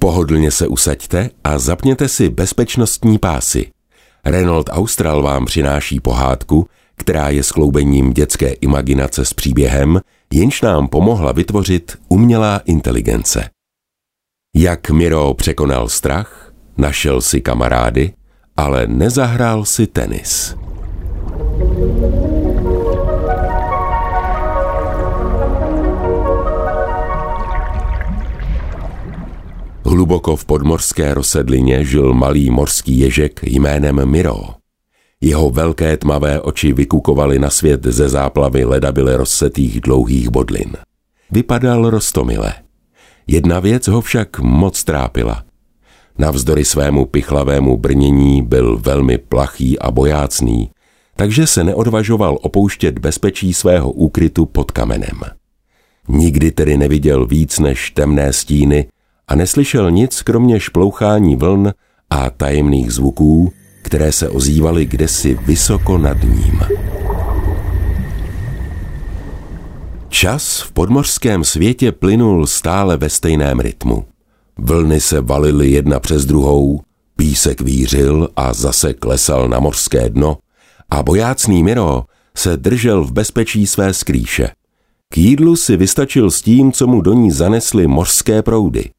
Pohodlně se usaďte a zapněte si bezpečnostní pásy. Renault Austral vám přináší pohádku, která je skloubením dětské imaginace s příběhem, jenž nám pomohla vytvořit umělá inteligence. Jak Miro překonal strach, našel si kamarády, ale nezahrál si tenis. Hluboko v podmorské rozsedlině žil malý morský ježek jménem Miro. Jeho velké tmavé oči vykukovaly na svět ze záplavy ledabily rozsetých dlouhých bodlin. Vypadal rostomile. Jedna věc ho však moc trápila. Navzdory svému pichlavému brnění byl velmi plachý a bojácný, takže se neodvažoval opouštět bezpečí svého úkrytu pod kamenem. Nikdy tedy neviděl víc než temné stíny a neslyšel nic kromě šplouchání vln a tajemných zvuků, které se ozývaly kdesi vysoko nad ním. Čas v podmořském světě plynul stále ve stejném rytmu. Vlny se valily jedna přes druhou, písek vířil a zase klesal na mořské dno a bojácný Miro se držel v bezpečí své skrýše. K jídlu si vystačil s tím, co mu do ní zanesly mořské proudy.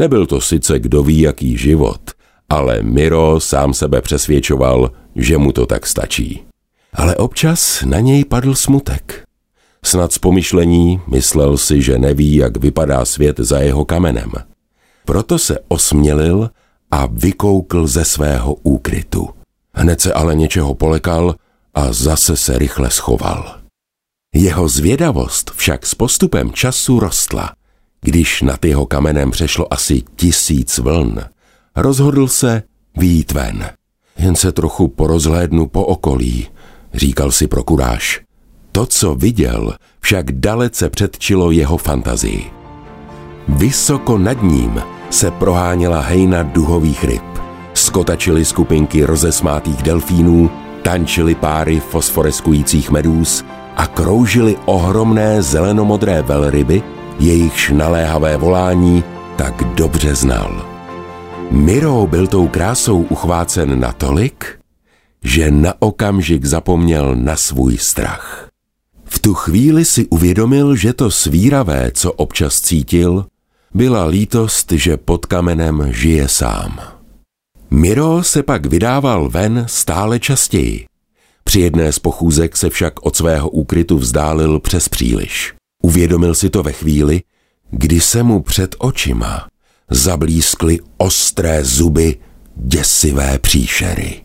Nebyl to sice kdo ví jaký život, ale Miro sám sebe přesvědčoval, že mu to tak stačí. Ale občas na něj padl smutek. Snad z pomyšlení myslel si, že neví, jak vypadá svět za jeho kamenem. Proto se osmělil a vykoukl ze svého úkrytu. Hned se ale něčeho polekal a zase se rychle schoval. Jeho zvědavost však s postupem času rostla. Když nad jeho kamenem přešlo asi tisíc vln, rozhodl se výjít ven. Jen se trochu porozhlédnu po okolí, říkal si prokuráš. To, co viděl, však dalece předčilo jeho fantazii. Vysoko nad ním se proháněla hejna duhových ryb. Skotačily skupinky rozesmátých delfínů, tančily páry fosforeskujících medůz a kroužily ohromné zelenomodré velryby, jejichž naléhavé volání tak dobře znal. Miro byl tou krásou uchvácen natolik, že na okamžik zapomněl na svůj strach. V tu chvíli si uvědomil, že to svíravé, co občas cítil, byla lítost, že pod kamenem žije sám. Miro se pak vydával ven stále častěji. Při jedné z pochůzek se však od svého úkrytu vzdálil přes příliš. Uvědomil si to ve chvíli, kdy se mu před očima zablískly ostré zuby děsivé příšery.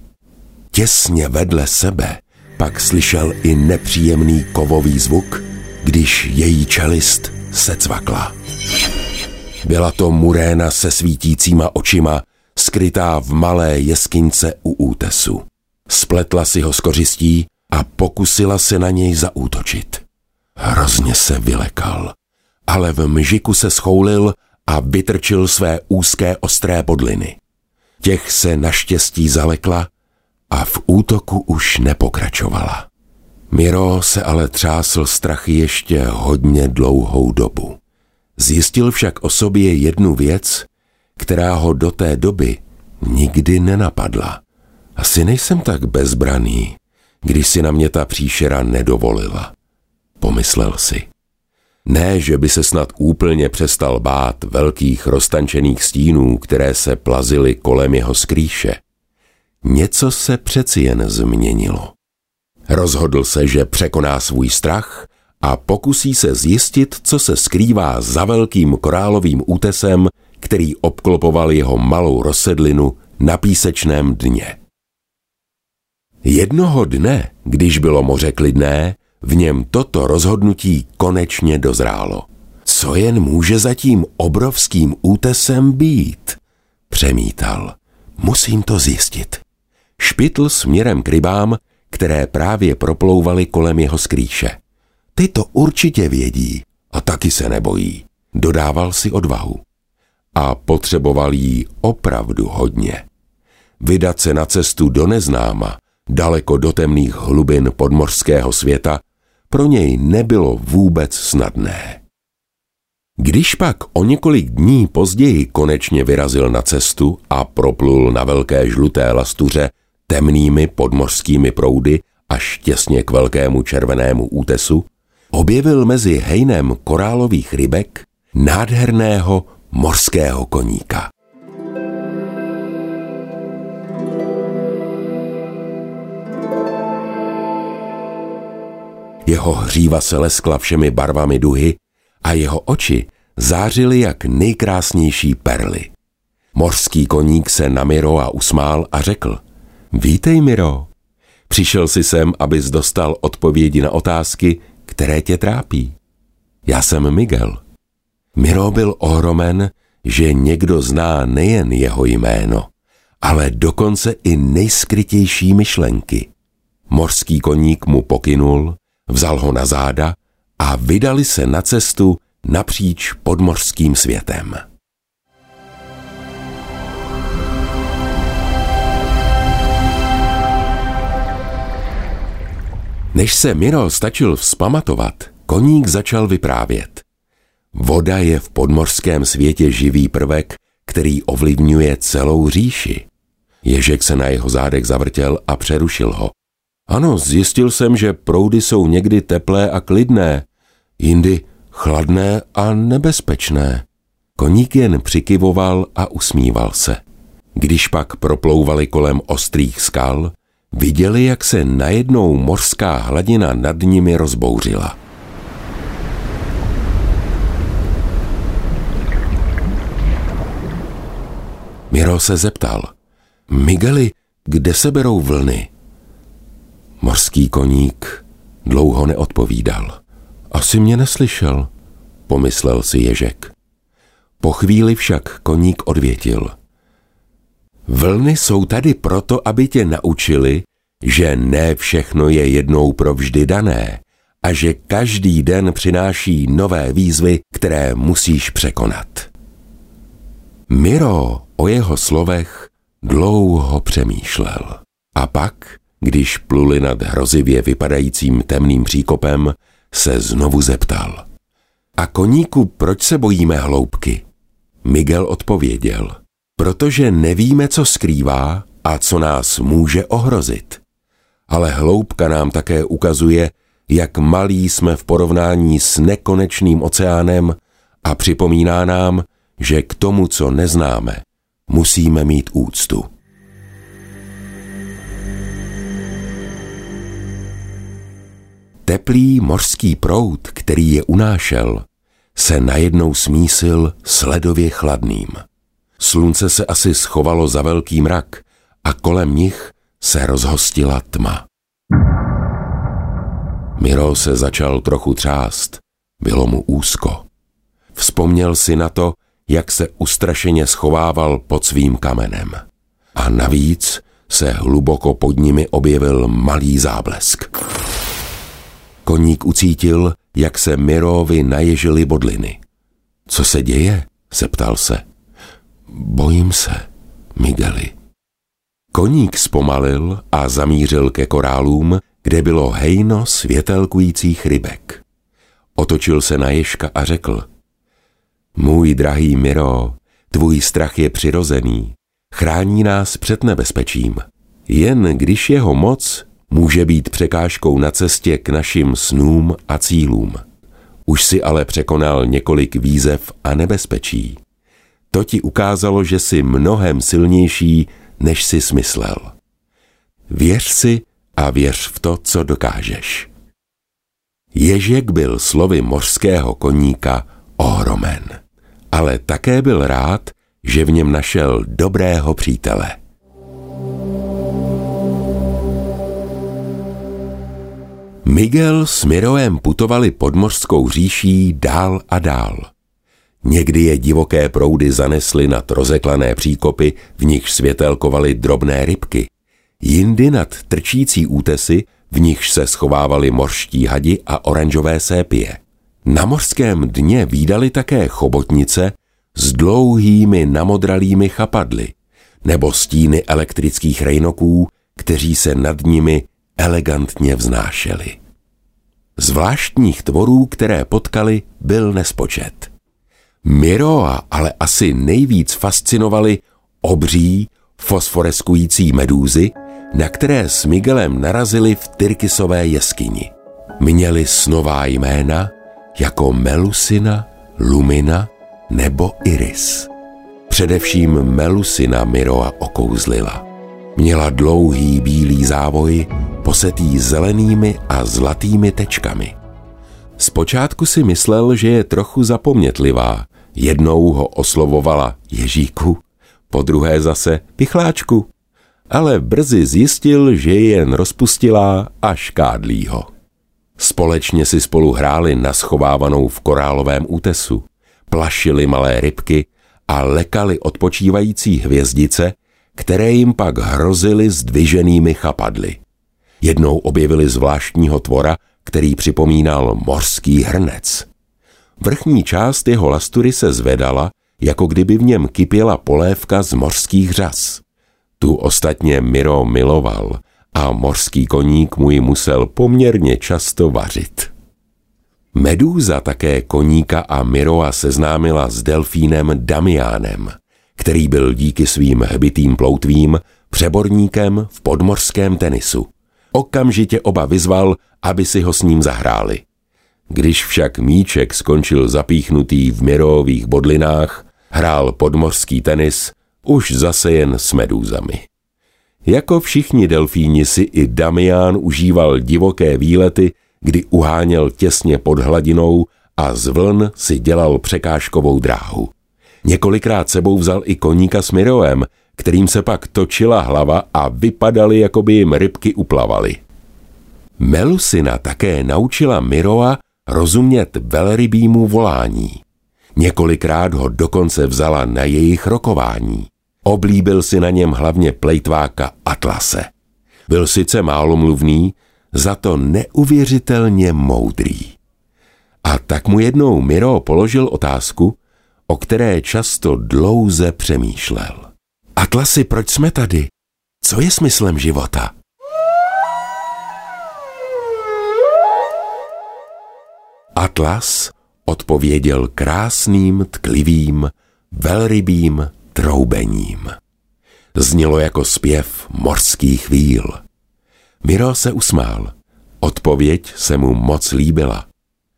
Těsně vedle sebe pak slyšel i nepříjemný kovový zvuk, když její čelist se cvakla. Byla to muréna se svítícíma očima, skrytá v malé jeskyňce u útesu. Spletla si ho z kořistí a pokusila se na něj zaútočit. Hrozně se vylekal, ale v mžiku se schoulil a vytrčil své úzké ostré podliny. Těch se naštěstí zalekla a v útoku už nepokračovala. Miro se ale třásl strachy ještě hodně dlouhou dobu. Zjistil však o sobě jednu věc, která ho do té doby nikdy nenapadla. Asi nejsem tak bezbraný, když si na mě ta příšera nedovolila. Pomyslel si. Ne, že by se snad úplně přestal bát velkých roztančených stínů, které se plazily kolem jeho skrýše. Něco se přeci jen změnilo. Rozhodl se, že překoná svůj strach a pokusí se zjistit, co se skrývá za velkým korálovým útesem, který obklopoval jeho malou rozsedlinu na písečném dně. Jednoho dne, když bylo moře klidné, v něm toto rozhodnutí konečně dozrálo. Co jen může za tím obrovským útesem být? Přemítal. Musím to zjistit. Špitl směrem k rybám, které právě proplouvaly kolem jeho skrýše. Ty to určitě vědí a taky se nebojí. Dodával si odvahu. A potřeboval jí opravdu hodně. Vydat se na cestu do neznáma, daleko do temných hlubin podmořského světa, pro něj nebylo vůbec snadné. Když pak o několik dní později konečně vyrazil na cestu a proplul na velké žluté lastuře temnými podmořskými proudy až těsně k velkému červenému útesu, objevil mezi hejnem korálových rybek nádherného morského koníka. Jeho hříva se leskla všemi barvami duhy a jeho oči zářily jak nejkrásnější perly. Mořský koník se na Miro a usmál a řekl Vítej, Miro. Přišel si sem, abys dostal odpovědi na otázky, které tě trápí. Já jsem Miguel. Miro byl ohromen, že někdo zná nejen jeho jméno, ale dokonce i nejskrytější myšlenky. Morský koník mu pokynul, vzal ho na záda a vydali se na cestu napříč podmořským světem. Než se Miro stačil vzpamatovat, koník začal vyprávět. Voda je v podmořském světě živý prvek, který ovlivňuje celou říši. Ježek se na jeho zádech zavrtěl a přerušil ho. Ano, zjistil jsem, že proudy jsou někdy teplé a klidné, jindy chladné a nebezpečné. Koník jen přikyvoval a usmíval se. Když pak proplouvali kolem ostrých skal, viděli, jak se najednou mořská hladina nad nimi rozbouřila. Miro se zeptal. Migeli, kde se berou vlny? Mořský koník dlouho neodpovídal. Asi mě neslyšel, pomyslel si Ježek. Po chvíli však koník odvětil. Vlny jsou tady proto, aby tě naučili, že ne všechno je jednou provždy dané a že každý den přináší nové výzvy, které musíš překonat. Miro o jeho slovech dlouho přemýšlel. A pak, když pluli nad hrozivě vypadajícím temným příkopem, se znovu zeptal. A koníku, proč se bojíme hloubky? Miguel odpověděl. Protože nevíme, co skrývá a co nás může ohrozit. Ale hloubka nám také ukazuje, jak malí jsme v porovnání s nekonečným oceánem a připomíná nám, že k tomu, co neznáme, musíme mít úctu. Teplý mořský proud, který je unášel, se najednou smísil sledově chladným. Slunce se asi schovalo za velký mrak a kolem nich se rozhostila tma. Miro se začal trochu třást, bylo mu úzko. Vzpomněl si na to, jak se ustrašeně schovával pod svým kamenem. A navíc se hluboko pod nimi objevil malý záblesk. Koník ucítil, jak se Mirovi naježily bodliny. Co se děje? zeptal se. Bojím se, Migeli. Koník zpomalil a zamířil ke korálům, kde bylo hejno světelkujících rybek. Otočil se na Ježka a řekl – můj drahý Miro, tvůj strach je přirozený, chrání nás před nebezpečím. Jen když jeho moc může být překážkou na cestě k našim snům a cílům. Už si ale překonal několik výzev a nebezpečí. To ti ukázalo, že jsi mnohem silnější, než si smyslel. Věř si a věř v to, co dokážeš. Ježek byl slovy mořského koníka ohromen ale také byl rád, že v něm našel dobrého přítele. Miguel s Miroem putovali pod mořskou říší dál a dál. Někdy je divoké proudy zanesly nad rozeklané příkopy, v nich světelkovaly drobné rybky. Jindy nad trčící útesy, v nichž se schovávaly morští hadi a oranžové sépie. Na mořském dně výdali také chobotnice s dlouhými namodralými chapadly nebo stíny elektrických rejnoků, kteří se nad nimi elegantně vznášeli. Zvláštních tvorů, které potkali, byl nespočet. Miroa ale asi nejvíc fascinovaly obří, fosforeskující medúzy, na které s Miguelem narazili v Tyrkisové jeskyni. Měli snová jména jako Melusina, Lumina nebo Iris. Především Melusina Miroa okouzlila. Měla dlouhý bílý závoj, posetý zelenými a zlatými tečkami. Zpočátku si myslel, že je trochu zapomnětlivá. Jednou ho oslovovala Ježíku, po druhé zase Pichláčku. Ale brzy zjistil, že je jen rozpustilá a škádlí ho. Společně si spolu hráli na schovávanou v korálovém útesu, plašili malé rybky a lekali odpočívající hvězdice, které jim pak hrozily zdviženými chapadly. Jednou objevili zvláštního tvora, který připomínal morský hrnec. Vrchní část jeho lastury se zvedala, jako kdyby v něm kypěla polévka z mořských řas. Tu ostatně Miro miloval a mořský koník mu ji musel poměrně často vařit. Medúza také koníka a Miroa seznámila s delfínem Damiánem, který byl díky svým hbitým ploutvím přeborníkem v podmořském tenisu. Okamžitě oba vyzval, aby si ho s ním zahráli. Když však míček skončil zapíchnutý v mirových bodlinách, hrál podmořský tenis už zase jen s medúzami. Jako všichni delfíni si i Damián užíval divoké výlety, kdy uháněl těsně pod hladinou a z vln si dělal překážkovou dráhu. Několikrát sebou vzal i koníka s Miroem, kterým se pak točila hlava a vypadaly, jako by jim rybky uplavaly. Melusina také naučila Miroa rozumět velrybímu volání. Několikrát ho dokonce vzala na jejich rokování. Oblíbil si na něm hlavně plejtváka Atlase. Byl sice málomluvný, za to neuvěřitelně moudrý. A tak mu jednou Miro položil otázku, o které často dlouze přemýšlel. Atlasy, proč jsme tady? Co je smyslem života? Atlas odpověděl krásným, tklivým, velrybým troubením. Znělo jako zpěv morských víl. Miro se usmál. Odpověď se mu moc líbila.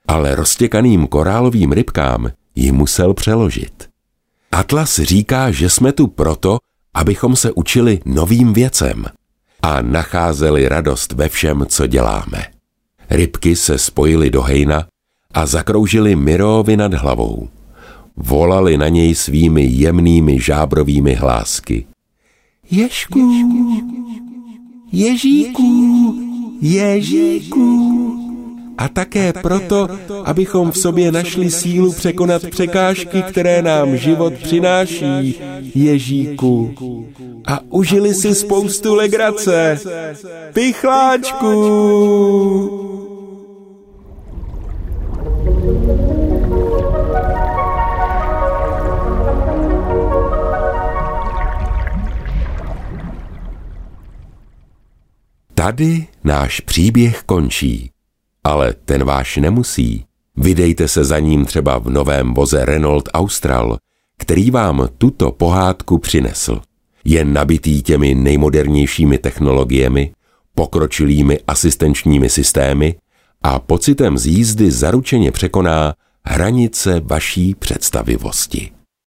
Ale roztěkaným korálovým rybkám ji musel přeložit. Atlas říká, že jsme tu proto, abychom se učili novým věcem a nacházeli radost ve všem, co děláme. Rybky se spojily do hejna a zakroužili Mirovi nad hlavou. Volali na něj svými jemnými žábrovými hlásky. Ježku, Ježíku, Ježíku. A také proto, abychom v sobě našli sílu překonat překážky, které nám život přináší, Ježíku. A užili si spoustu legrace. Pichláčku! Tady náš příběh končí, ale ten váš nemusí. Vydejte se za ním třeba v novém voze Renault Austral, který vám tuto pohádku přinesl. Je nabitý těmi nejmodernějšími technologiemi, pokročilými asistenčními systémy a pocitem z jízdy zaručeně překoná hranice vaší představivosti.